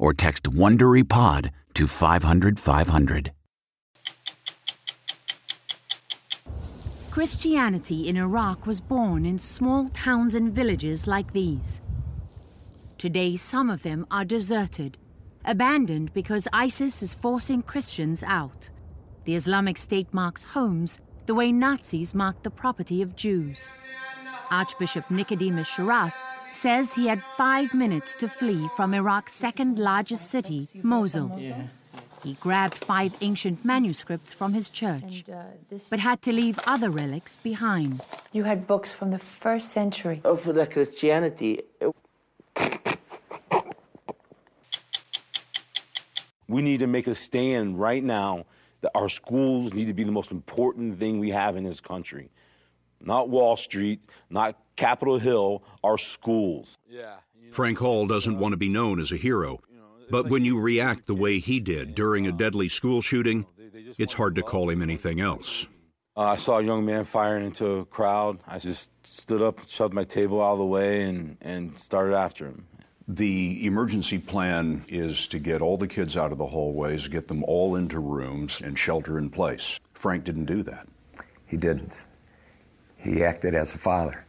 or text WonderyPod to 500 500. Christianity in Iraq was born in small towns and villages like these. Today, some of them are deserted, abandoned because ISIS is forcing Christians out. The Islamic State marks homes the way Nazis marked the property of Jews. Archbishop Nicodemus Sharaf says he had five minutes to flee from Iraq's second largest city, Mosul. He grabbed five ancient manuscripts from his church, uh, but had to leave other relics behind. You had books from the first century. Oh, of the Christianity. We need to make a stand right now that our schools need to be the most important thing we have in this country. Not Wall Street, not Capitol Hill, our schools. Frank Hall doesn't want to be known as a hero, but when you react the way he did during a deadly school shooting, it's hard to call him anything else. Uh, I saw a young man firing into a crowd. I just stood up, shoved my table out of the way, and, and started after him. The emergency plan is to get all the kids out of the hallways, get them all into rooms, and shelter in place. Frank didn't do that. He didn't. He acted as a father.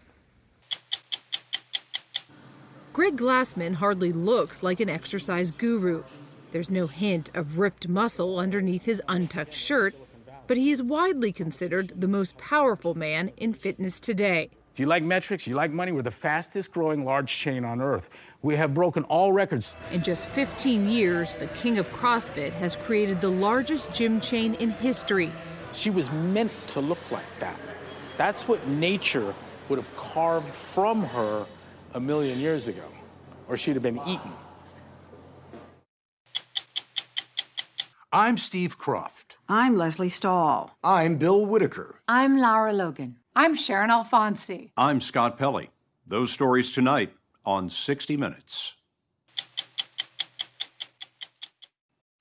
Greg Glassman hardly looks like an exercise guru. There's no hint of ripped muscle underneath his untucked shirt, but he is widely considered the most powerful man in fitness today. If you like metrics, you like money, we're the fastest growing large chain on earth. We have broken all records. In just 15 years, the king of CrossFit has created the largest gym chain in history. She was meant to look like that. That's what nature would have carved from her a million years ago, or she'd have been eaten. I'm Steve Kroft. I'm Lesley Stahl. I'm Bill Whitaker. I'm Lara Logan. I'm Sharon Alfonsi. I'm Scott Pelley. Those stories tonight on 60 Minutes.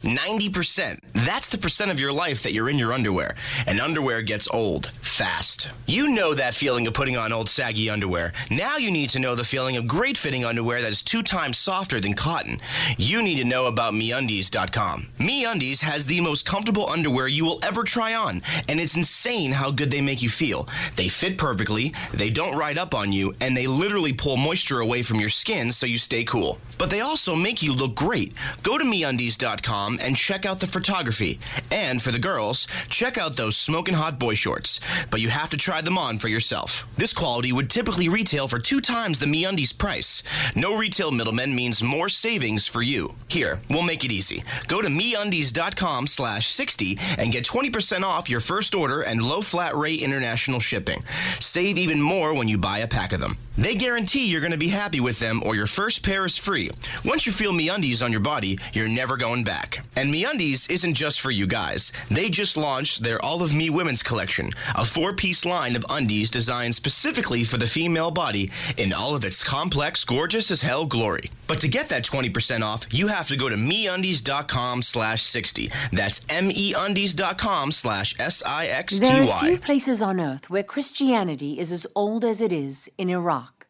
90%. That's the percent of your life that you're in your underwear. And underwear gets old fast. You know that feeling of putting on old saggy underwear. Now you need to know the feeling of great fitting underwear that is two times softer than cotton. You need to know about MeUndies.com. MeUndies has the most comfortable underwear you will ever try on, and it's insane how good they make you feel. They fit perfectly, they don't ride up on you, and they literally pull moisture away from your skin so you stay cool. But they also make you look great. Go to MeUndies.com and check out the photography. And for the girls, check out those smoking hot boy shorts. But you have to try them on for yourself. This quality would typically retail for two times the MeUndies price. No retail middleman means more savings for you. Here, we'll make it easy. Go to MeUndies.com slash 60 and get 20% off your first order and low flat rate international shipping. Save even more when you buy a pack of them. They guarantee you're going to be happy with them or your first pair is free. Once you feel MeUndies on your body, you're never going back. And MeUndies isn't just for you guys. They just launched their All of Me Women's Collection, a four-piece line of undies designed specifically for the female body in all of its complex, gorgeous as hell glory. But to get that 20% off, you have to go to MeUndies.com slash 60. That's MeUndies.com slash S-I-X-T-Y. There are few places on earth where Christianity is as old as it is in Iraq.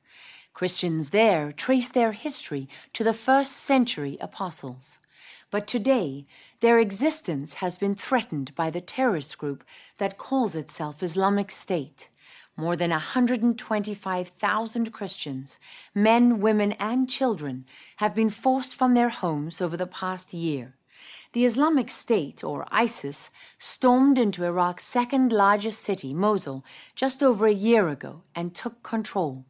Christians there trace their history to the first century apostles. But today, their existence has been threatened by the terrorist group that calls itself Islamic State. More than 125,000 Christians, men, women, and children, have been forced from their homes over the past year. The Islamic State, or ISIS, stormed into Iraq's second largest city, Mosul, just over a year ago and took control.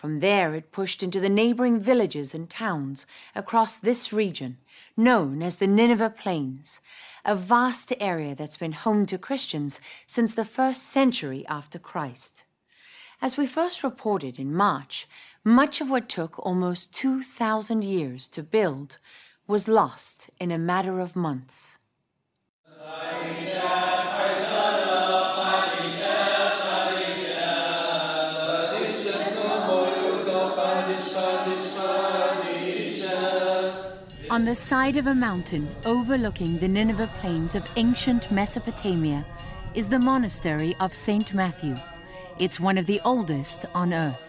From there, it pushed into the neighboring villages and towns across this region, known as the Nineveh Plains, a vast area that's been home to Christians since the first century after Christ. As we first reported in March, much of what took almost 2,000 years to build was lost in a matter of months. On the side of a mountain overlooking the Nineveh plains of ancient Mesopotamia is the monastery of St. Matthew. It's one of the oldest on earth.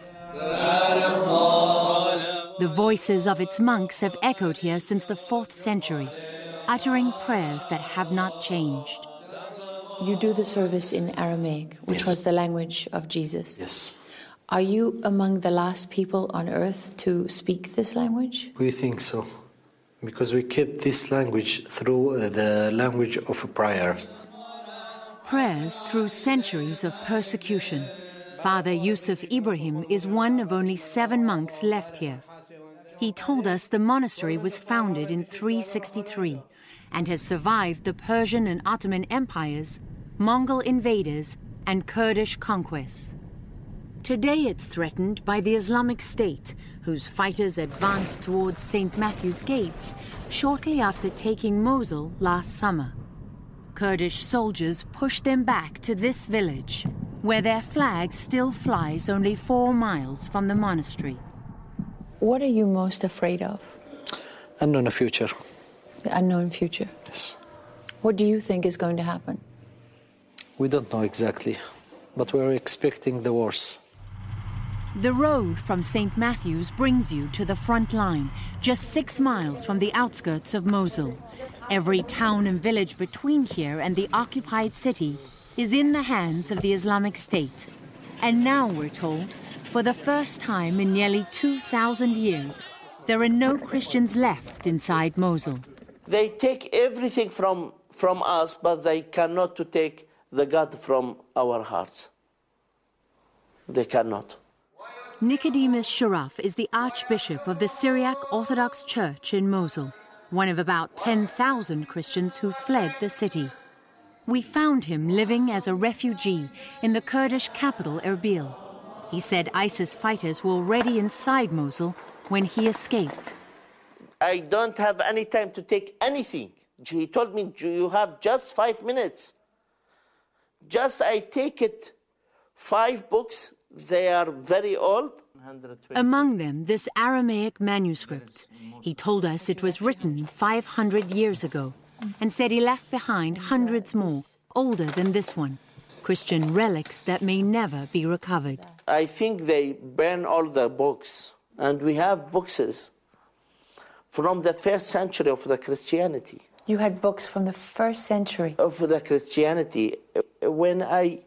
The voices of its monks have echoed here since the 4th century, uttering prayers that have not changed. You do the service in Aramaic, which Yes. was the language of Jesus. Yes. Are you among the last people on earth to speak this language? We think so. Because we kept this language through uh, the language of prayers. Prayers through centuries of persecution. Father Yusuf Ibrahim is one of only seven monks left here. He told us the monastery was founded in 363 and has survived the Persian and Ottoman empires, Mongol invaders, and Kurdish conquests. Today it's threatened by the Islamic State, whose fighters advanced towards St. Matthew's gates shortly after taking Mosul last summer. Kurdish soldiers pushed them back to this village, where their flag still flies only four miles from the monastery. What are you most afraid of? Unknown future. The unknown future. Yes. What do you think is going to happen? We don't know exactly, but we're expecting the worst. The road from St. Matthew's brings you to the front line, just six miles from the outskirts of Mosul. Every town and village between here and the occupied city is in the hands of the Islamic State. And now we're told, for the first time in nearly 2,000 years, there are no Christians left inside Mosul. They take everything from, from us, but they cannot take the God from our hearts. They cannot. Nicodemus Sharaf is the Archbishop of the Syriac Orthodox Church in Mosul, one of about 10,000 Christians who fled the city. We found him living as a refugee in the Kurdish capital Erbil. He said ISIS fighters were already inside Mosul when he escaped. I don't have any time to take anything. He told me, You have just five minutes. Just I take it five books. They are very old. Among them, this Aramaic manuscript. He told us it was written 500 years ago. and said he left behind hundreds more, older than this one, Christian relics that may never be recovered. I think they burn all the books, and we have boxes from the first century of the Christianity. You had books from the first century of the Christianity. When I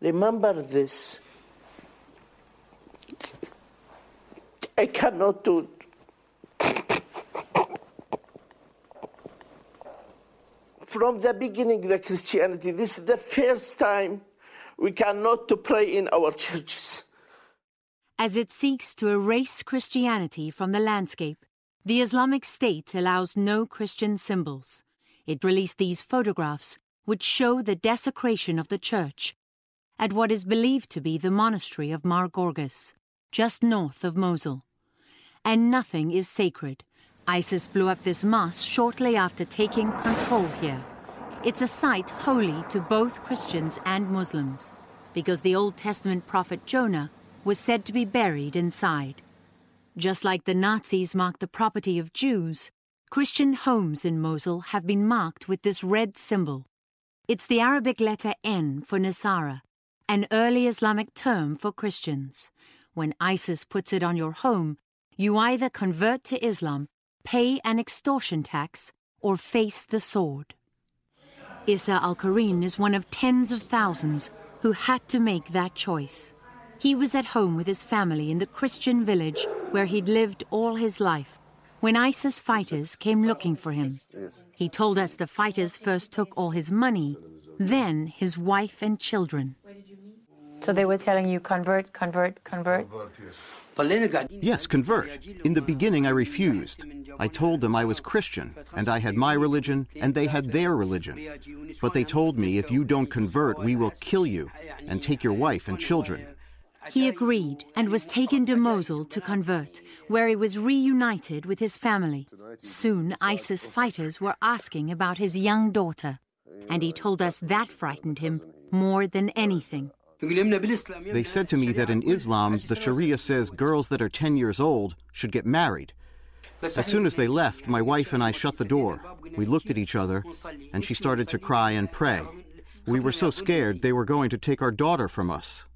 remember this, I cannot do. From the beginning, the Christianity, this is the first time we cannot to pray in our churches. As it seeks to erase Christianity from the landscape, the Islamic State allows no Christian symbols. It released these photographs, which show the desecration of the church at what is believed to be the monastery of Mar Gorgas, just north of Mosul. And nothing is sacred. ISIS blew up this mosque shortly after taking control here. It's a site holy to both Christians and Muslims, because the Old Testament prophet Jonah was said to be buried inside. Just like the Nazis marked the property of Jews, Christian homes in Mosul have been marked with this red symbol. It's the Arabic letter N for Nasara, an early Islamic term for Christians. When ISIS puts it on your home, you either convert to Islam, pay an extortion tax, or face the sword. Issa al Karin is one of tens of thousands who had to make that choice. He was at home with his family in the Christian village where he'd lived all his life when ISIS fighters came looking for him. He told us the fighters first took all his money, then his wife and children. So they were telling you convert, convert, convert? Yes, convert. In the beginning, I refused. I told them I was Christian, and I had my religion, and they had their religion. But they told me, if you don't convert, we will kill you and take your wife and children. He agreed and was taken to Mosul to convert, where he was reunited with his family. Soon, ISIS fighters were asking about his young daughter, and he told us that frightened him more than anything. They said to me that in Islam, the Sharia says girls that are 10 years old should get married. As soon as they left, my wife and I shut the door. We looked at each other, and she started to cry and pray. We were so scared they were going to take our daughter from us.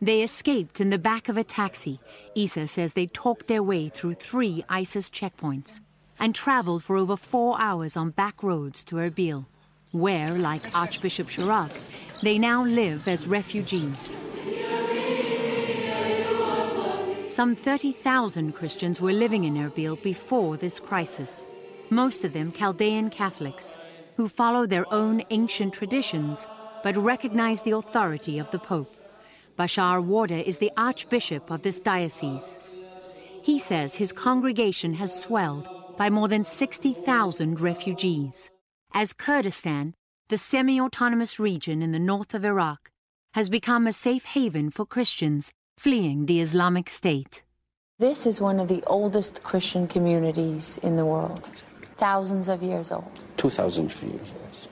They escaped in the back of a taxi. Isa says they talked their way through three ISIS checkpoints and traveled for over four hours on back roads to Erbil, where, like Archbishop Sharaf, they now live as refugees. Some 30,000 Christians were living in Erbil before this crisis, most of them Chaldean Catholics, who follow their own ancient traditions but recognize the authority of the Pope. Bashar Warda is the Archbishop of this diocese. He says his congregation has swelled by more than 60,000 refugees, as Kurdistan, the semi autonomous region in the north of Iraq, has become a safe haven for Christians fleeing the Islamic State. This is one of the oldest Christian communities in the world, thousands of years old. 2,000 years, old,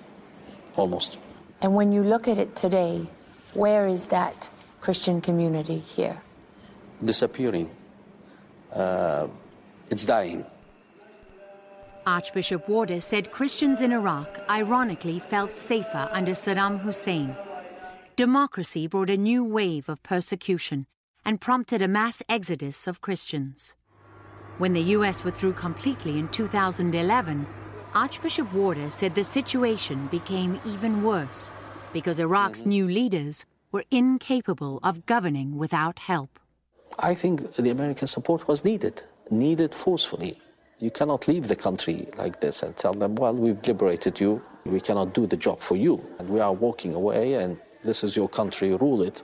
almost. And when you look at it today, where is that Christian community here? Disappearing. Uh, it's dying. Archbishop Warda said Christians in Iraq ironically felt safer under Saddam Hussein. Democracy brought a new wave of persecution and prompted a mass exodus of Christians. When the U.S. withdrew completely in 2011, Archbishop Warda said the situation became even worse because Iraq's new leaders were incapable of governing without help. I think the American support was needed, needed forcefully. You cannot leave the country like this and tell them, well, we've liberated you, we cannot do the job for you, and we are walking away, and this is your country, rule it.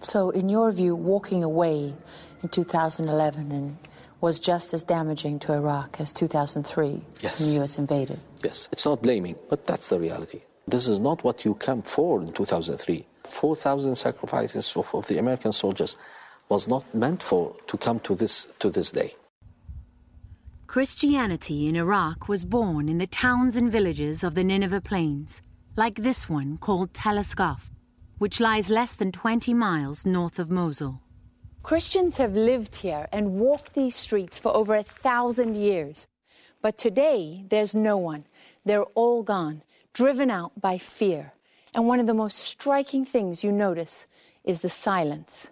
So, in your view, walking away in 2011 was just as damaging to Iraq as 2003 yes. when the US invaded? Yes, it's not blaming, but that's the reality. This is not what you came for in 2003. 4,000 sacrifices of, of, the American soldiers was not meant for to come to this to this day. Christianity in Iraq was born in the towns and villages of the Nineveh Plains, like this one called Tel which lies less than 20 miles north of Mosul. Christians have lived here and walked these streets for over a thousand years. But today, there's no one. They're all gone, driven out by fear. And one of the most striking things you notice is the silence.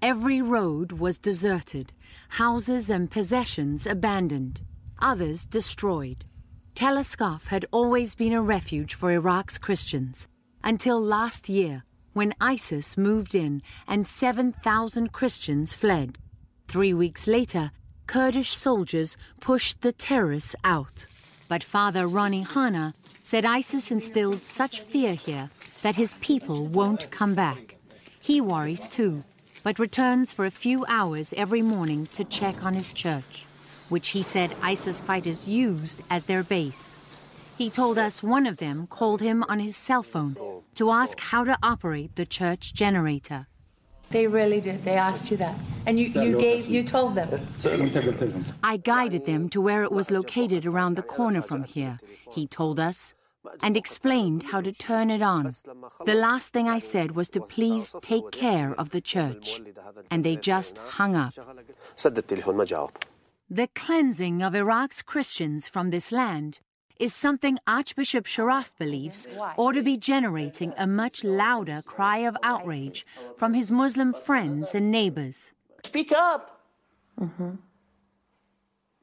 Every road was deserted, houses and possessions abandoned, others destroyed. Tel Ascaf had always been a refuge for Iraq's Christians, until last year, when ISIS moved in and 7,000 Christians fled. Three weeks later, Kurdish soldiers pushed the terrorists out. But Father Ronnie Hanna said ISIS instilled such fear here that his people won't come back. He worries too but returns for a few hours every morning to check on his church, which he said ISIS fighters used as their base. He told us one of them called him on his cell phone to ask how to operate the church generator. They really did. They asked you that. And you, you gave you told them. I guided them to where it was located around the corner from here, he told us and explained how to turn it on. The last thing I said was to please take care of the church, and they just hung up. The cleansing of Iraq's Christians from this land is something Archbishop Sharaf believes ought to be generating a much louder cry of outrage from his Muslim friends and neighbors. Speak up. Mm-hmm.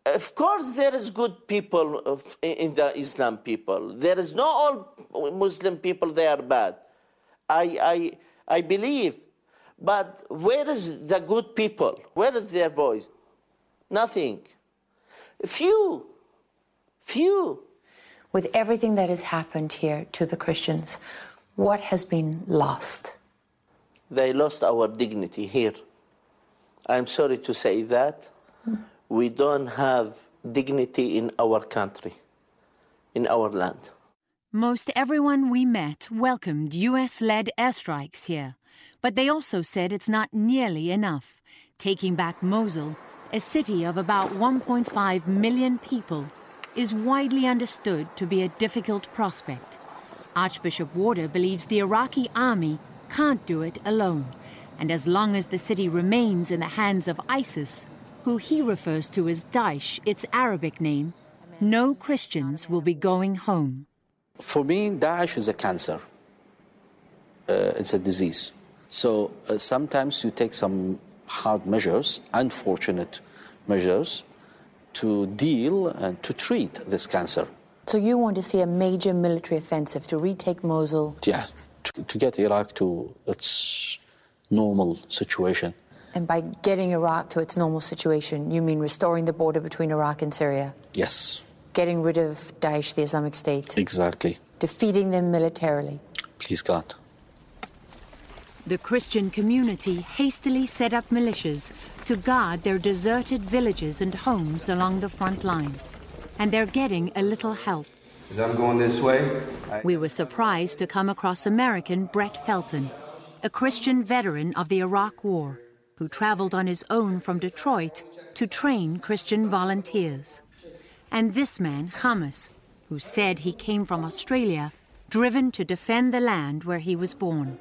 Of course, there is good people of, in the Islam people. There is not all Muslim people they are bad. I, I, I believe. But where is the good people? Where is their voice? Nothing. Few. Few. With everything that has happened here to the Christians, what has been lost? They lost our dignity here. I'm sorry to say that. Mm we don't have dignity in our country, in our land. Most everyone we met welcomed US led airstrikes here, but they also said it's not nearly enough. Taking back Mosul, a city of about 1.5 million people, is widely understood to be a difficult prospect. Archbishop Warda believes the Iraqi army can't do it alone, and as long as the city remains in the hands of ISIS, who he refers to as Daesh, its Arabic name, no Christians will be going home. For me, Daesh is a cancer. Uh, it's a disease. So uh, sometimes you take some hard measures, unfortunate measures, to deal and to treat this cancer. So you want to see a major military offensive to retake Mosul? Yeah, to, to get Iraq to its normal situation. And by getting Iraq to its normal situation, you mean restoring the border between Iraq and Syria? Yes. Getting rid of Daesh, the Islamic State? Exactly. Defeating them militarily? Please God. The Christian community hastily set up militias to guard their deserted villages and homes along the front line. And they're getting a little help. As I'm going this way, I... we were surprised to come across American Brett Felton, a Christian veteran of the Iraq War who traveled on his own from Detroit to train Christian volunteers. And this man, Hamas, who said he came from Australia, driven to defend the land where he was born.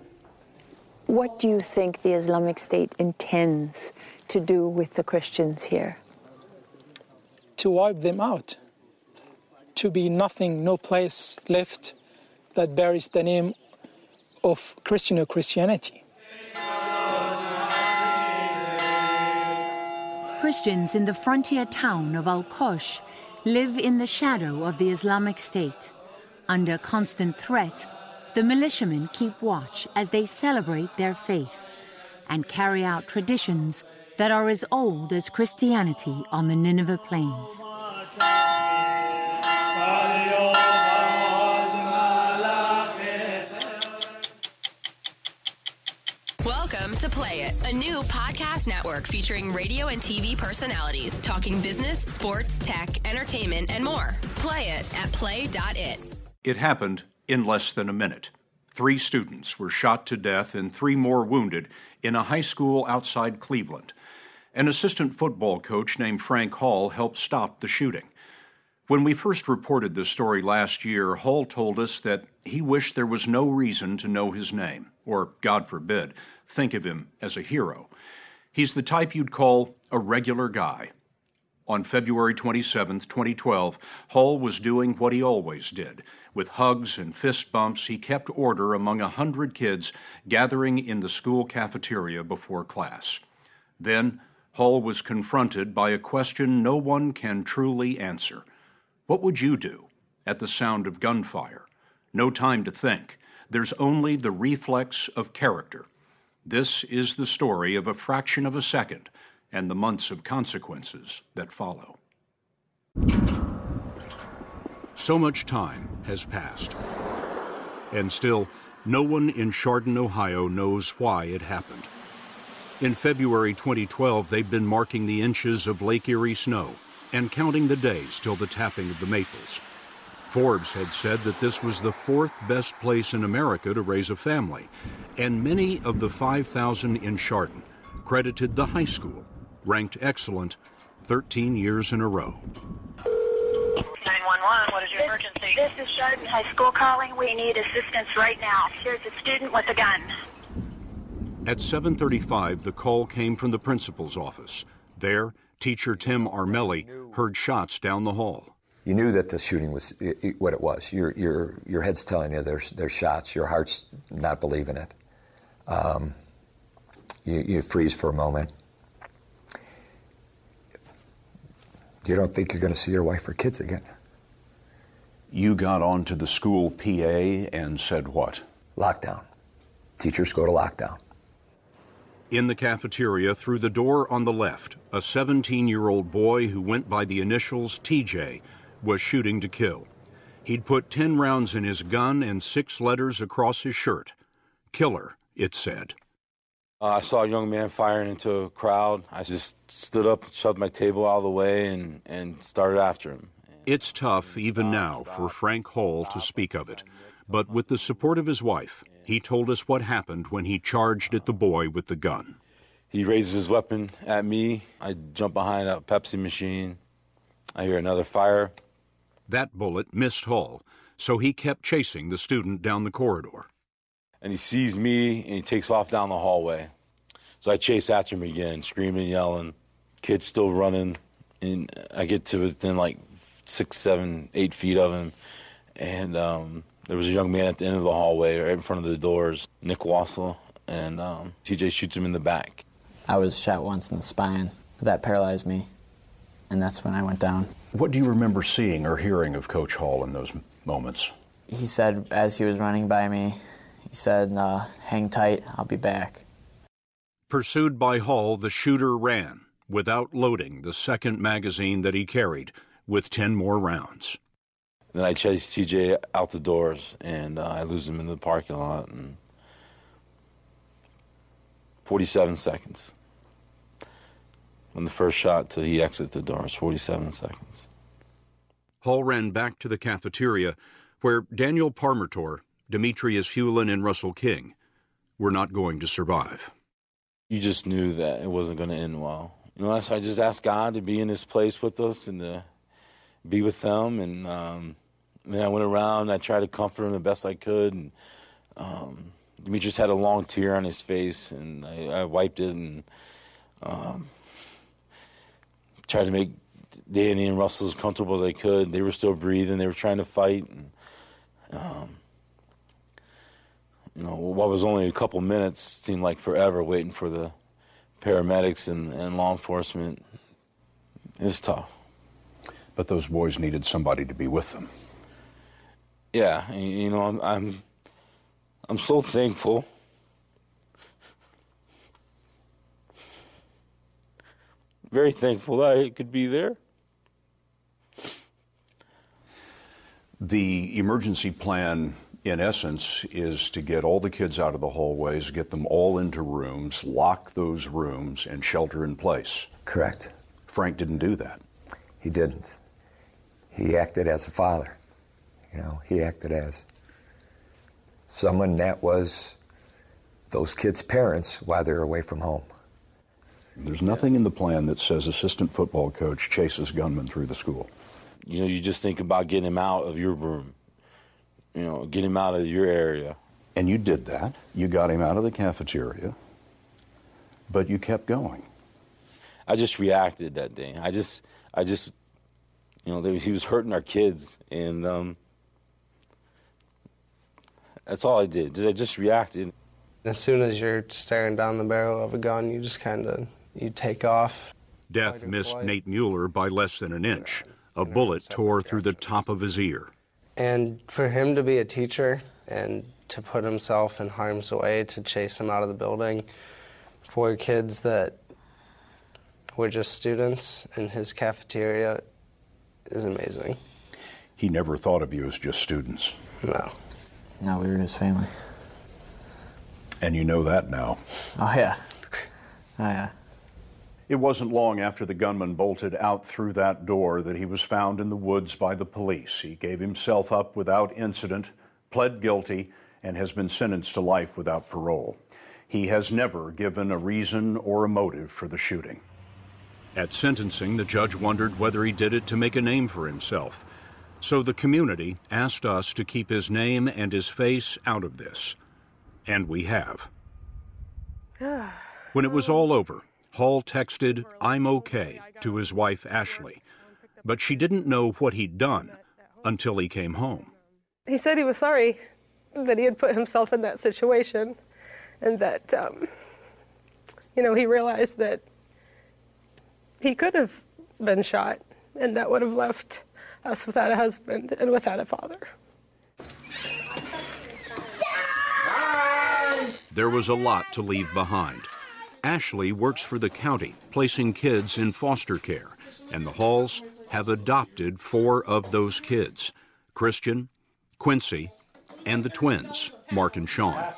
What do you think the Islamic State intends to do with the Christians here? To wipe them out. To be nothing, no place left that bears the name of Christian or Christianity. Christians in the frontier town of Al Qosh live in the shadow of the Islamic State. Under constant threat, the militiamen keep watch as they celebrate their faith and carry out traditions that are as old as Christianity on the Nineveh plains. To Play It, a new podcast network featuring radio and TV personalities talking business, sports, tech, entertainment, and more. Play it at play.it. It happened in less than a minute. Three students were shot to death and three more wounded in a high school outside Cleveland. An assistant football coach named Frank Hall helped stop the shooting. When we first reported this story last year, Hall told us that he wished there was no reason to know his name, or, God forbid, think of him as a hero. He's the type you'd call a regular guy. On February 27, 2012, Hall was doing what he always did. With hugs and fist bumps, he kept order among a hundred kids gathering in the school cafeteria before class. Then, Hall was confronted by a question no one can truly answer. What would you do at the sound of gunfire? No time to think. There's only the reflex of character. This is the story of a fraction of a second and the months of consequences that follow. So much time has passed. And still, no one in Chardon, Ohio knows why it happened. In February 2012, they've been marking the inches of Lake Erie snow and counting the days till the tapping of the maples. Forbes had said that this was the fourth best place in America to raise a family, and many of the 5,000 in Chardon credited the high school ranked excellent 13 years in a row. 911, what is your emergency? This is Chardon High School calling. We need assistance right now. Here's a student with a gun. At 7:35, the call came from the principal's office. There, teacher Tim Armelli heard shots down the hall. You knew that the shooting was what it was. Your your your head's telling you there's there's shots. Your heart's not believing it. Um, you, you freeze for a moment. you don't think you're going to see your wife or kids again. You got onto the school PA and said what? Lockdown. Teachers go to lockdown. In the cafeteria, through the door on the left, a 17 year old boy who went by the initials TJ was shooting to kill. He'd put 10 rounds in his gun and six letters across his shirt. Killer, it said. Uh, I saw a young man firing into a crowd. I just stood up, shoved my table out of the way, and, and started after him. It's tough, even now, for Frank Hall to speak of it. But with the support of his wife, he told us what happened when he charged at the boy with the gun. He raises his weapon at me. I jump behind a Pepsi machine. I hear another fire. That bullet missed Hall, so he kept chasing the student down the corridor and he sees me and he takes off down the hallway. So I chase after him again, screaming, yelling. Kid's still running, and I get to within like six, seven, eight feet of him, and um, there was a young man at the end of the hallway, right in front of the doors, Nick Wassel, and um, TJ shoots him in the back. I was shot once in the spine. That paralyzed me, and that's when I went down. What do you remember seeing or hearing of Coach Hall in those moments? He said as he was running by me, he said, uh, hang tight, I'll be back. Pursued by Hall, the shooter ran without loading the second magazine that he carried with 10 more rounds. Then I chase TJ out the doors and uh, I lose him in the parking lot. And 47 seconds. From the first shot till he exits the doors, 47 seconds. Hall ran back to the cafeteria where Daniel Parmertor Demetrius Hewlin and Russell King were not going to survive. You just knew that it wasn't going to end well. You know, so I just asked God to be in His place with us and to be with them. And um, then I went around and I tried to comfort him the best I could. And um, Demetrius had a long tear on his face, and I, I wiped it and um, tried to make Danny and Russell as comfortable as I could. They were still breathing. They were trying to fight. And, um, you know, what was only a couple minutes seemed like forever waiting for the paramedics and, and law enforcement. It's tough. But those boys needed somebody to be with them. Yeah, you know, I'm, I'm, I'm so thankful. Very thankful that I could be there. The emergency plan in essence, is to get all the kids out of the hallways, get them all into rooms, lock those rooms, and shelter in place. Correct. Frank didn't do that. He didn't. He acted as a father. You know, he acted as someone that was those kids' parents while they're away from home. There's nothing in the plan that says assistant football coach chases gunmen through the school. You know, you just think about getting him out of your room you know, get him out of your area. And you did that. You got him out of the cafeteria, but you kept going. I just reacted that day. I just, I just, you know, they, he was hurting our kids, and um, that's all I did. I just reacted. As soon as you're staring down the barrel of a gun, you just kind of you take off. Death missed Nate Mueller by less than an inch. A bullet tore through the top of his ear. And for him to be a teacher and to put himself in harm's way to chase him out of the building for kids that were just students in his cafeteria is amazing. He never thought of you as just students. No. No, we were his family. And you know that now. Oh, yeah. Oh, yeah. It wasn't long after the gunman bolted out through that door that he was found in the woods by the police. He gave himself up without incident, pled guilty, and has been sentenced to life without parole. He has never given a reason or a motive for the shooting. At sentencing, the judge wondered whether he did it to make a name for himself. So the community asked us to keep his name and his face out of this. And we have. when it was all over, Hall texted, I'm okay, to his wife Ashley. But she didn't know what he'd done until he came home. He said he was sorry that he had put himself in that situation and that, um, you know, he realized that he could have been shot and that would have left us without a husband and without a father. There was a lot to leave behind. Ashley works for the county, placing kids in foster care, and the Halls have adopted four of those kids Christian, Quincy, and the twins, Mark and Sean.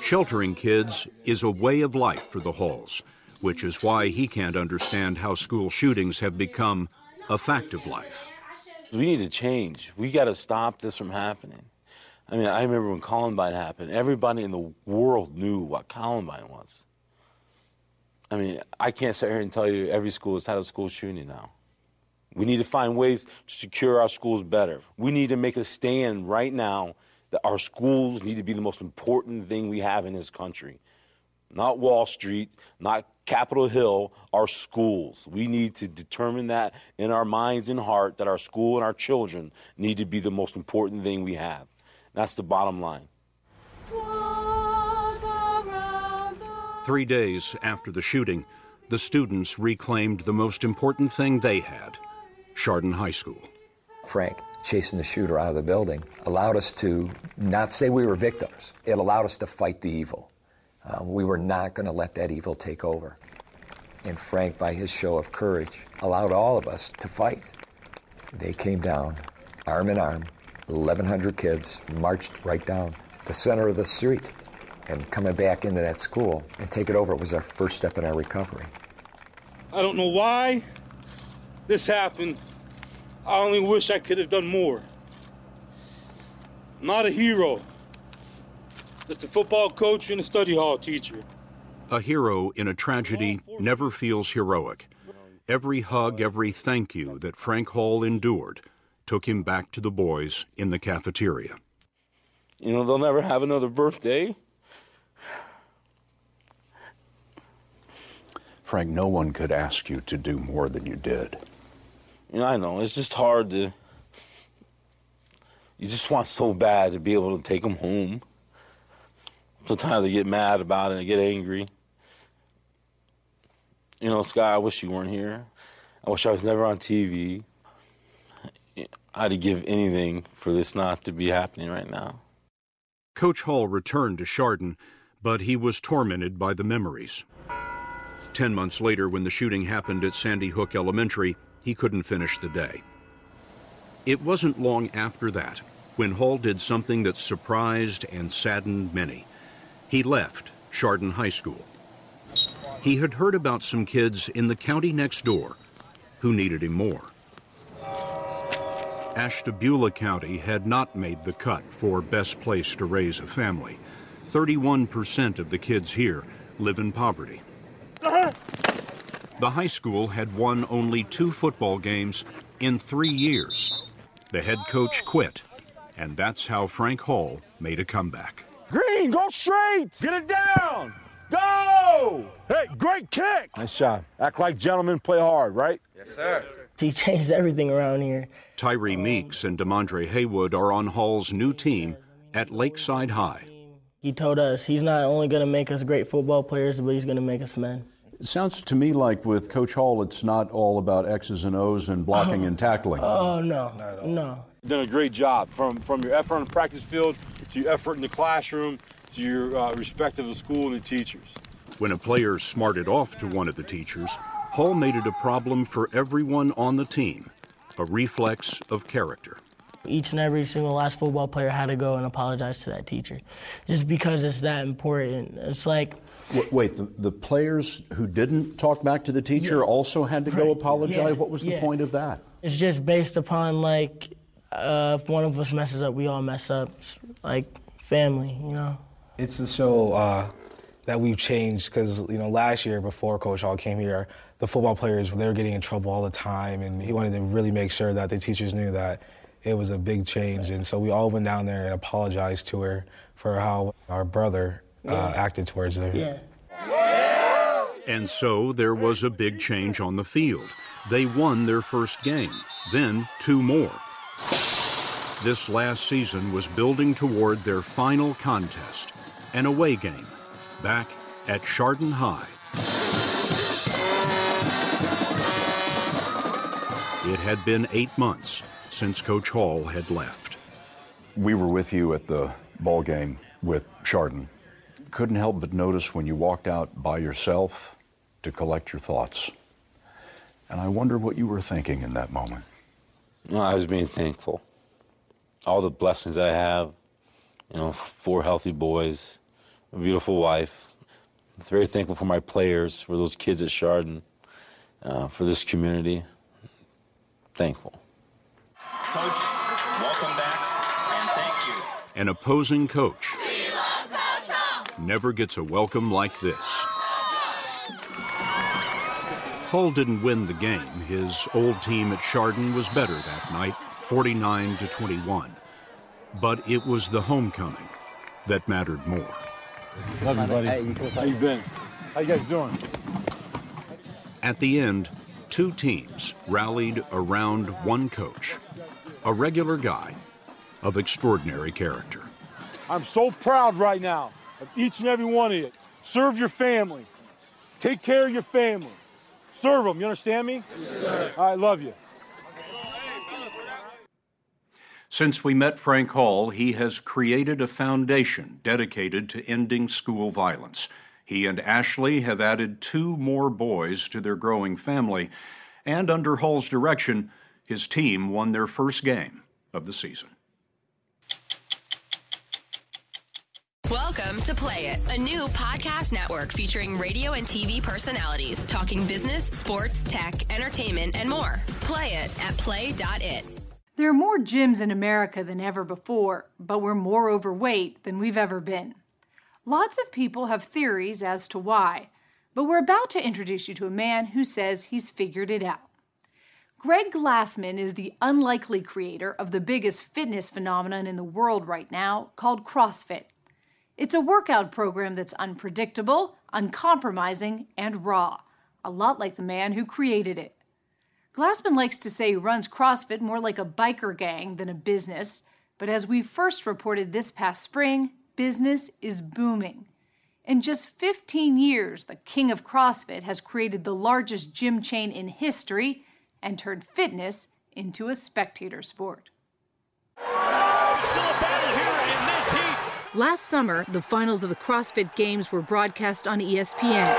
Sheltering kids is a way of life for the Halls, which is why he can't understand how school shootings have become a fact of life. We need to change. We got to stop this from happening. I mean, I remember when Columbine happened, everybody in the world knew what Columbine was. I mean, I can't sit here and tell you every school has had a school shooting now. We need to find ways to secure our schools better. We need to make a stand right now that our schools need to be the most important thing we have in this country. Not Wall Street, not Capitol Hill, our schools. We need to determine that in our minds and heart that our school and our children need to be the most important thing we have. That's the bottom line. Three days after the shooting, the students reclaimed the most important thing they had Chardon High School. Frank chasing the shooter out of the building allowed us to not say we were victims. It allowed us to fight the evil. Uh, we were not going to let that evil take over. And Frank, by his show of courage, allowed all of us to fight. They came down, arm in arm, 1,100 kids, marched right down the center of the street. And coming back into that school and take it over was our first step in our recovery. I don't know why this happened. I only wish I could have done more. I'm not a hero. Just a football coach and a study hall teacher. A hero in a tragedy never feels heroic. Every hug, every thank you that Frank Hall endured took him back to the boys in the cafeteria. You know, they'll never have another birthday. Frank, no one could ask you to do more than you did. You know, I know. It's just hard to. You just want so bad to be able to take them home. Sometimes I get mad about it, and I get angry. You know, Sky, I wish you weren't here. I wish I was never on TV. I'd give anything for this not to be happening right now. Coach Hall returned to Chardon, but he was tormented by the memories. Ten months later, when the shooting happened at Sandy Hook Elementary, he couldn't finish the day. It wasn't long after that when Hall did something that surprised and saddened many. He left Chardon High School. He had heard about some kids in the county next door who needed him more. Ashtabula County had not made the cut for best place to raise a family. 31% of the kids here live in poverty. The high school had won only two football games in three years. The head coach quit, and that's how Frank Hall made a comeback. Green, go straight! Get it down! Go! Hey, great kick! Nice job. Act like gentlemen, play hard, right? Yes, sir. He changed everything around here. Tyree Meeks and Demondre Haywood are on Hall's new team at Lakeside High. He told us he's not only going to make us great football players, but he's going to make us men. It sounds to me like with Coach Hall, it's not all about X's and O's and blocking and tackling. Oh, no, no. You've done a great job from, from your effort on the practice field to your effort in the classroom to your uh, respect of the school and the teachers. When a player smarted off to one of the teachers, Hall made it a problem for everyone on the team, a reflex of character. Each and every single last football player had to go and apologize to that teacher, just because it's that important. It's like. Wait, wait the, the players who didn't talk back to the teacher yeah. also had to go apologize? Yeah. What was the yeah. point of that? It's just based upon, like, uh, if one of us messes up, we all mess up. It's like family, you know? It's the show uh, that we've changed because, you know, last year before Coach Hall came here, the football players, they were getting in trouble all the time, and he wanted to really make sure that the teachers knew that it was a big change. And so we all went down there and apologized to her for how our brother uh, acted towards her. Yeah. And so there was a big change on the field. They won their first game, then two more. This last season was building toward their final contest, an away game, back at Chardon High. It had been eight months since Coach Hall had left. We were with you at the ball game with Chardon. Couldn't help but notice when you walked out by yourself to collect your thoughts. And I wonder what you were thinking in that moment. No, I was being thankful. All the blessings I have, you know, four healthy boys, a beautiful wife. I'm very thankful for my players, for those kids at Chardon, uh, for this community thankful. Coach, welcome back and thank you. An opposing coach coach never gets a welcome like this. Hall didn't win the game. His old team at Chardon was better that night, 49 to 21. But it was the homecoming that mattered more. Love you, buddy. How you been? How you guys doing? At the end, two teams rallied around one coach, a regular guy of extraordinary character. I'm so proud right now of each and every one of you. Serve your family. Take care of your family. Serve them. You understand me? Yes, sir. I love you. Since we met Frank Hall, he has created a foundation dedicated to ending school violence. He and Ashley have added two more boys to their growing family, and under Hall's direction, his team won their first game of the season. Welcome to Play It, a new podcast network featuring radio and TV personalities talking business, sports, tech, entertainment, and more. Play it at play.it. There are more gyms in America than ever before, but we're more overweight than we've ever been. Lots of people have theories as to why, but we're about to introduce you to a man who says he's figured it out. Greg Glassman is the unlikely creator of the biggest fitness phenomenon in the world right now called CrossFit. It's a workout program that's unpredictable, uncompromising, and raw, a lot like the man who created it. Glassman likes to say he runs CrossFit more like a biker gang than a business, but as we first reported this past spring, business is booming. In just 15 years, the king of CrossFit has created the largest gym chain in history and turned fitness into a spectator sport. Last summer, the finals of the CrossFit Games were broadcast on ESPN.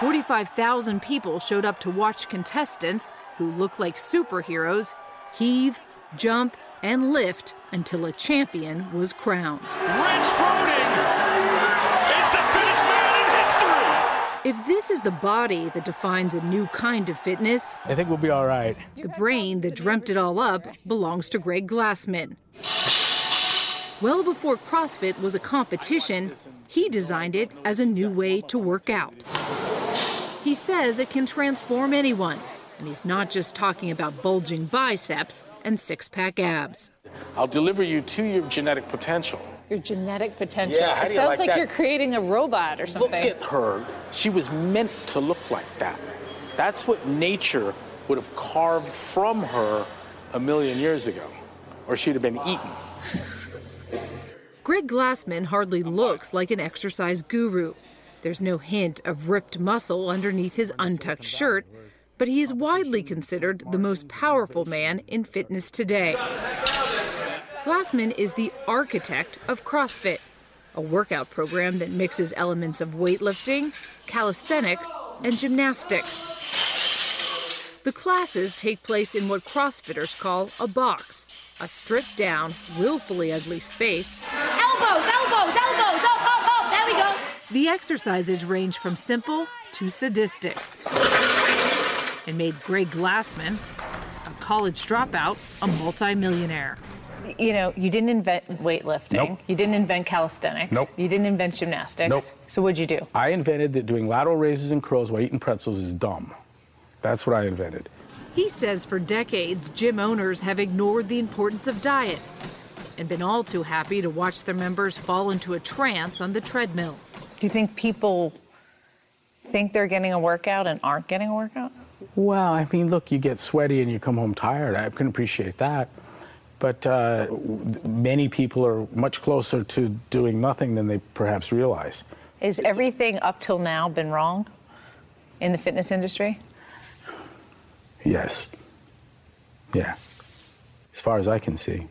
45,000 people showed up to watch contestants who look like superheroes heave, jump, and lift until a champion was crowned. If this is the body that defines a new kind of fitness, I think we'll be all right. the brain that dreamt it all up belongs to Greg Glassman. Well before CrossFit was a competition, he designed it as a new way to work out. He says it can transform anyone, and he's not just talking about bulging biceps and six pack abs. I'll deliver you to your genetic potential. Your genetic potential. Yeah, how it do you sounds like like that? you're creating a robot or something. Look at her. She was meant to look like that. That's what nature would have carved from her a million years ago, or she'd have been eaten. Greg Glassman hardly looks like an exercise guru. There's no hint of ripped muscle underneath his untucked shirt, but he is widely considered the most powerful man in fitness today. Glassman is the architect of CrossFit, a workout program that mixes elements of weightlifting, calisthenics, and gymnastics. The classes take place in what CrossFitters call a box, a stripped down, willfully ugly space Elbows, elbows, elbows, up, up, up. There we go. The exercises range from simple to sadistic. And made Greg Glassman, a college dropout, a multimillionaire. You know, you didn't invent weightlifting. Nope. You didn't invent calisthenics. Nope. You didn't invent gymnastics. Nope. So what'd you do? I invented that doing lateral raises and curls while eating pretzels is dumb. That's what I invented. He says for decades, gym owners have ignored the importance of diet and been all too happy to watch their members fall into a trance on the treadmill. Do you think people think they're getting a workout and aren't getting a workout? Well, I mean, look, you get sweaty and you come home tired. I can appreciate that. But uh, many people are much closer to doing nothing than they perhaps realize. Is everything up till now been wrong in the fitness industry? Yes. Yeah. As far as I can see.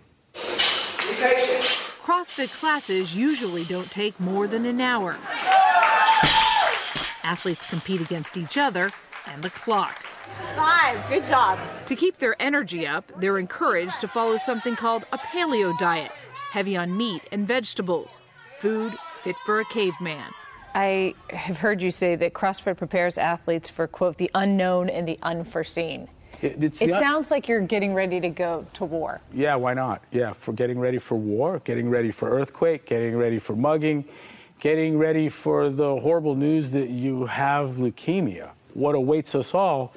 CrossFit classes usually don't take more than an hour. Athletes compete against each other and the clock. Five. Good job. To keep their energy up, they're encouraged to follow something called a paleo diet, heavy on meat and vegetables, food fit for a caveman. I have heard you say that CrossFit prepares athletes for, quote, the unknown and the unforeseen. It, it's It the- sounds like you're getting ready to go to war. Yeah, why not? Yeah, for getting ready for war, getting ready for earthquake, getting ready for mugging, getting ready for the horrible news that you have leukemia. What awaits us all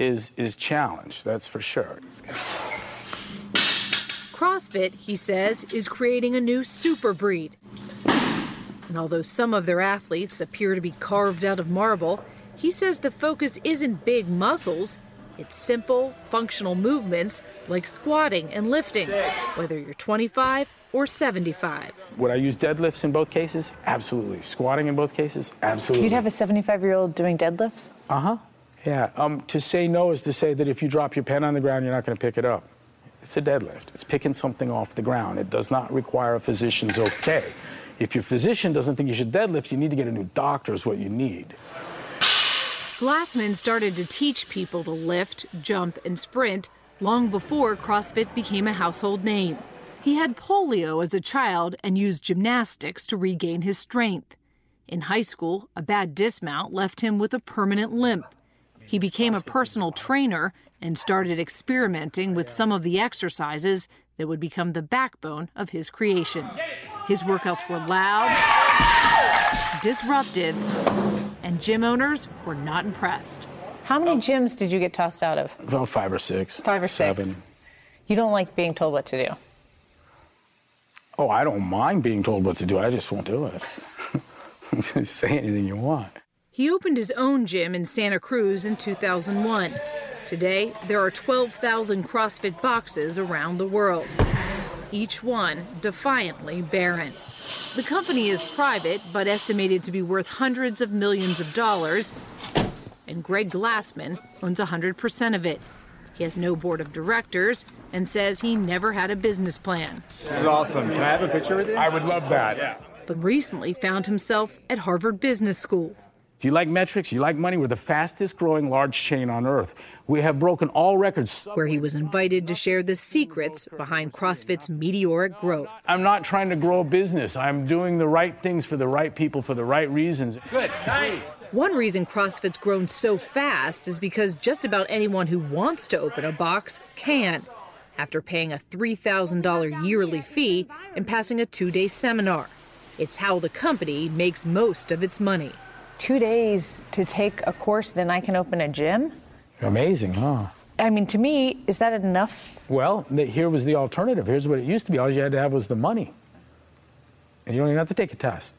is is challenge, that's for sure. CrossFit, he says, is creating a new super breed. And although some of their athletes appear to be carved out of marble, he says the focus isn't big muscles, it's simple, functional movements like squatting and lifting, whether you're 25 or 75. Would I use deadlifts in both cases? Absolutely. Squatting in both cases? Absolutely. You'd have a 75 year old doing deadlifts? Uh huh. Yeah. Um, to say no is to say that if you drop your pen on the ground, you're not going to pick it up. It's a deadlift. It's picking something off the ground. It does not require a physician's okay. If your physician doesn't think you should deadlift, you need to get a new doctor, is what you need. Glassman started to teach people to lift, jump, and sprint long before CrossFit became a household name. He had polio as a child and used gymnastics to regain his strength. In high school, a bad dismount left him with a permanent limp. He became a personal trainer and started experimenting with some of the exercises that would become the backbone of his creation. His workouts were loud, disruptive, and gym owners were not impressed. How many gyms did you get tossed out of? About five or six. Five or six. Seven. You don't like being told what to do. Oh, I don't mind being told what to do. I just won't do it. Just say anything you want. He opened his own gym in Santa Cruz in 2001. Today, there are 12,000 CrossFit boxes around the world, each one defiantly barren. The company is private, but estimated to be worth hundreds of millions of dollars, and Greg Glassman owns 100% of it. He has no board of directors and says he never had a business plan, This is awesome. Can I have a picture with you? I would love that. Yeah. but recently found himself at Harvard Business School. Do you like metrics? You like money? We're the fastest growing large chain on earth. We have broken all records. where he was invited to share the secrets behind CrossFit's meteoric growth. I'm not trying to grow a business. I'm doing the right things for the right people for the right reasons. Good. Nice. One reason CrossFit's grown so fast is because just about anyone who wants to open a box can, after paying a $3,000 yearly fee and passing a two day seminar. It's how the company makes most of its money. Two days to take a course, then I can open a gym? Amazing, huh? I mean, to me, is that enough? Well, here was the alternative. Here's what it used to be. All you had to have was the money. And you don't even have to take a test.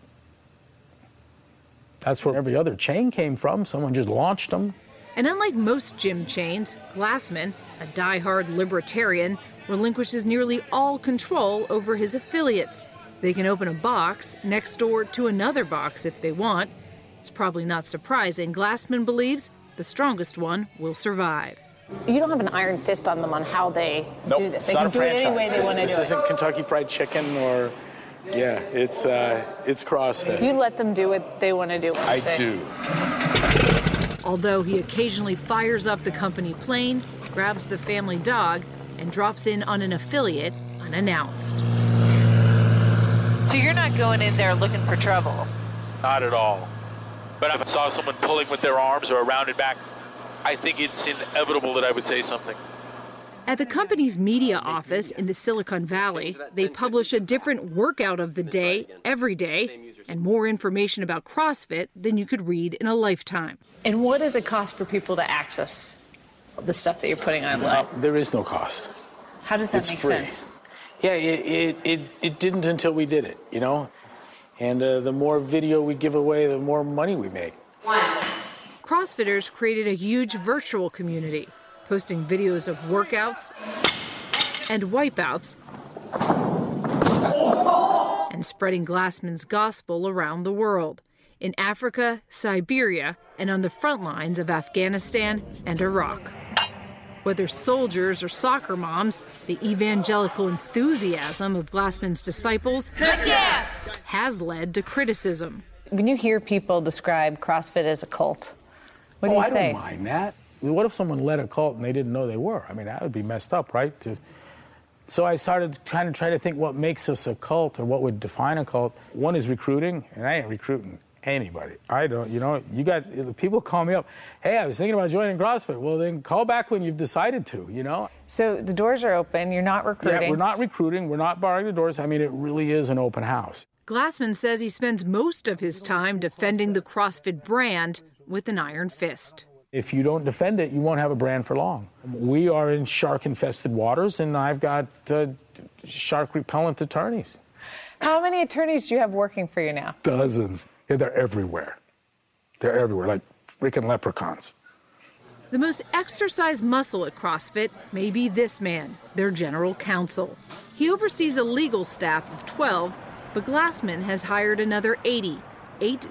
That's where every other chain came from. Someone just launched them. And unlike most gym chains, Glassman, a die-hard libertarian, relinquishes nearly all control over his affiliates. They can open a box next door to another box if they want. It's probably not surprising. Glassman believes the strongest one will survive. You don't have an iron fist on them on how they Nope, do this. it's They not can a do it any way they This- want to do it. This isn't. Kentucky Fried Chicken or, yeah, it's uh, it's CrossFit. You let them do what they want to do. I once they- do. Although he occasionally fires up the company plane, grabs the family dog, and drops in on an affiliate unannounced. So you're not going in there looking for trouble. Not at all. But if I saw someone pulling with their arms or a rounded back, I think it's inevitable that I would say something. At the company's media office in the Silicon Valley, they publish a different workout of the day every day and more information about CrossFit than you could read in a lifetime. And what does it cost for people to access the stuff that you're putting online? There is no cost. How does that It's make free. sense? Yeah, it, it, it, it didn't until we did it, you know? And uh, the more video we give away, the more money we make. CrossFitters created a huge virtual community, posting videos of workouts and wipeouts and spreading Glassman's gospel around the world in Africa, Siberia, and on the front lines of Afghanistan and Iraq. Whether soldiers or soccer moms, the evangelical enthusiasm of Glassman's disciples has led to criticism. When you hear people describe CrossFit as a cult, what do oh, you I say? don't mind that. What if someone led a cult and they didn't know they were? I mean, that would be messed up, right? To, so I started trying to try to think what makes us a cult or what would define a cult. One is recruiting, and I ain't recruiting anybody. I don't, you know, you got people call me up, hey, I was thinking about joining CrossFit. Well, then call back when you've decided to, you know? So the doors are open, you're not recruiting. Yeah, we're not recruiting, we're not barring the doors. I mean, it really is an open house. Glassman says he spends most of his time defending the CrossFit brand with an iron fist. If you don't defend it, you won't have a brand for long. We are in shark infested waters, and I've got uh, shark repellent attorneys. How many attorneys do you have working for you now? Dozens. Yeah, they're everywhere. They're everywhere, like freaking leprechauns. The most exercised muscle at CrossFit may be this man, their general counsel. He oversees a legal staff of 12, but Glassman has hired another 80, 80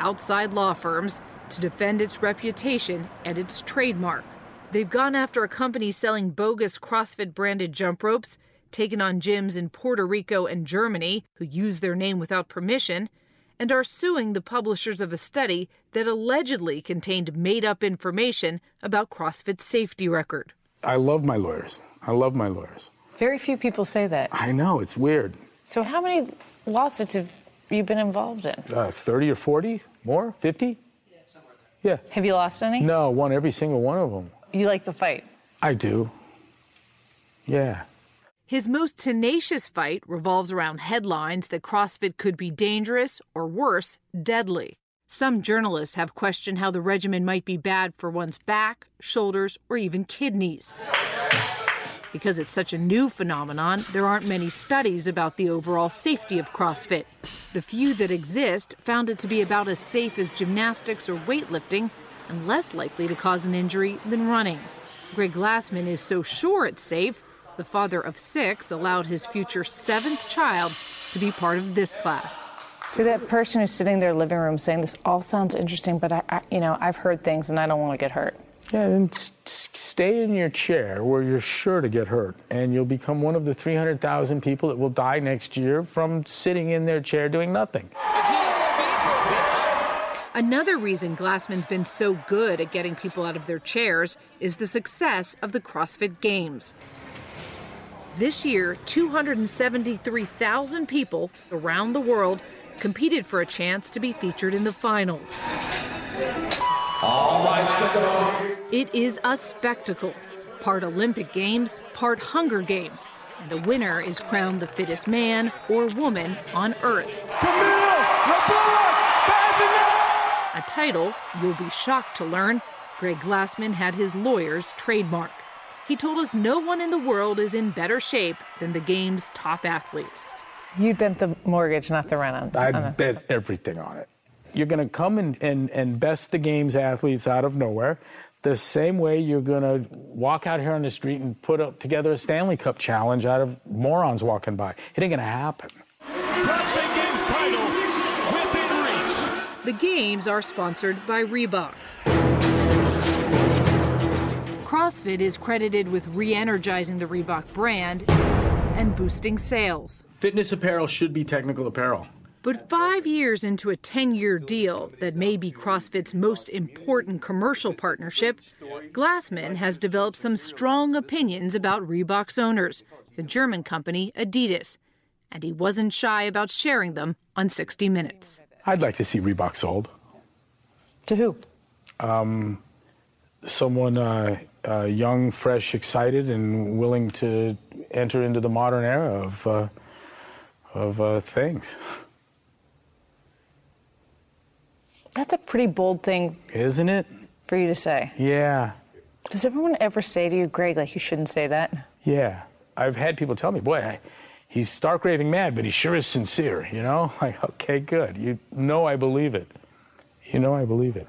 outside law firms to defend its reputation and its trademark. They've gone after a company selling bogus CrossFit branded jump ropes, taken on gyms in Puerto Rico and Germany who use their name without permission, and are suing the publishers of a study that allegedly contained made up information about CrossFit's safety record. I love my lawyers. I love my lawyers. Very few people say that. I know, it's weird. So how many lawsuits have you been involved in? Uh, 30 or 40? More? 50? Yeah. Have you lost any? No, won every single one of them. You like the fight? I do. Yeah. His most tenacious fight revolves around headlines that CrossFit could be dangerous or worse, deadly. Some journalists have questioned how the regimen might be bad for one's back, shoulders, or even kidneys. Because it's such a new phenomenon, there aren't many studies about the overall safety of CrossFit. The few that exist found it to be about as safe as gymnastics or weightlifting and less likely to cause an injury than running. Greg Glassman is so sure it's safe, the father of six allowed his future seventh child to be part of this class. To that person who's sitting in their living room saying, "This all sounds interesting, but I, I you know, I've heard things and I don't want to get hurt." Yeah, then s- s- stay in your chair where you're sure to get hurt, and you'll become one of the 300,000 people that will die next year from sitting in their chair doing nothing. Another reason Glassman's been so good at getting people out of their chairs is the success of the CrossFit Games. This year, 273,000 people around the world competed for a chance to be featured in the finals. All rights to go. It is a spectacle, part Olympic Games, part Hunger Games, and the winner is crowned the fittest man or woman on Earth. A title you'll be shocked to learn Greg Glassman had his lawyers trademark. He told us no one in the world is in better shape than the game's top athletes. You bent the mortgage, not the rent on. I on a- bet everything on it. You're going to come and, and, and best the game's athletes out of nowhere. The same way you're going to walk out here on the street and put up together a Stanley Cup challenge out of morons walking by. It ain't going to happen. Games title. The games are sponsored by Reebok. CrossFit is credited with re energizing the Reebok brand and boosting sales. Fitness apparel should be technical apparel. But five years into a 10 year deal that may be CrossFit's most important commercial partnership, Glassman has developed some strong opinions about Reebok's owners, the German company Adidas. And he wasn't shy about sharing them on 60 Minutes. I'd like to see Reebok sold. To who? Um, someone uh, uh, young, fresh, excited, and willing to enter into the modern era of, uh, of uh, things. That's a pretty bold thing Isn't it? for you to say. Yeah. Does everyone ever say to you, Greg, like you shouldn't say that? Yeah, I've had people tell me, boy, I, he's stark raving mad, but he sure is sincere. You know, like okay, good. You know, I believe it. You know, I believe it.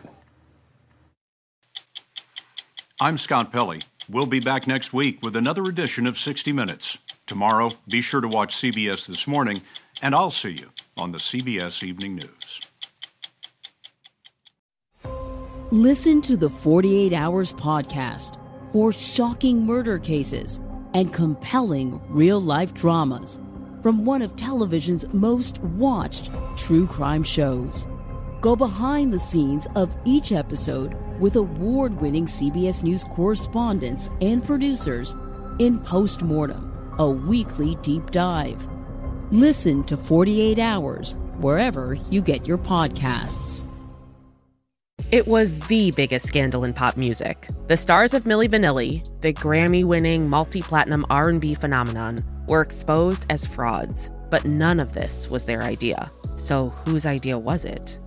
I'm Scott Pelley. We'll be back next week with another edition of 60 Minutes. Tomorrow, be sure to watch CBS This Morning, and I'll see you on the CBS Evening News. Listen to the 48 Hours podcast for shocking murder cases and compelling real life dramas from one of television's most watched true crime shows. Go behind the scenes of each episode with award winning CBS News correspondents and producers in Postmortem, a weekly deep dive. Listen to 48 Hours wherever you get your podcasts. It was the biggest scandal in pop music. The stars of Milli Vanilli, the Grammy-winning multi-platinum R&B phenomenon, were exposed as frauds. But none of this was their idea. So whose idea was it?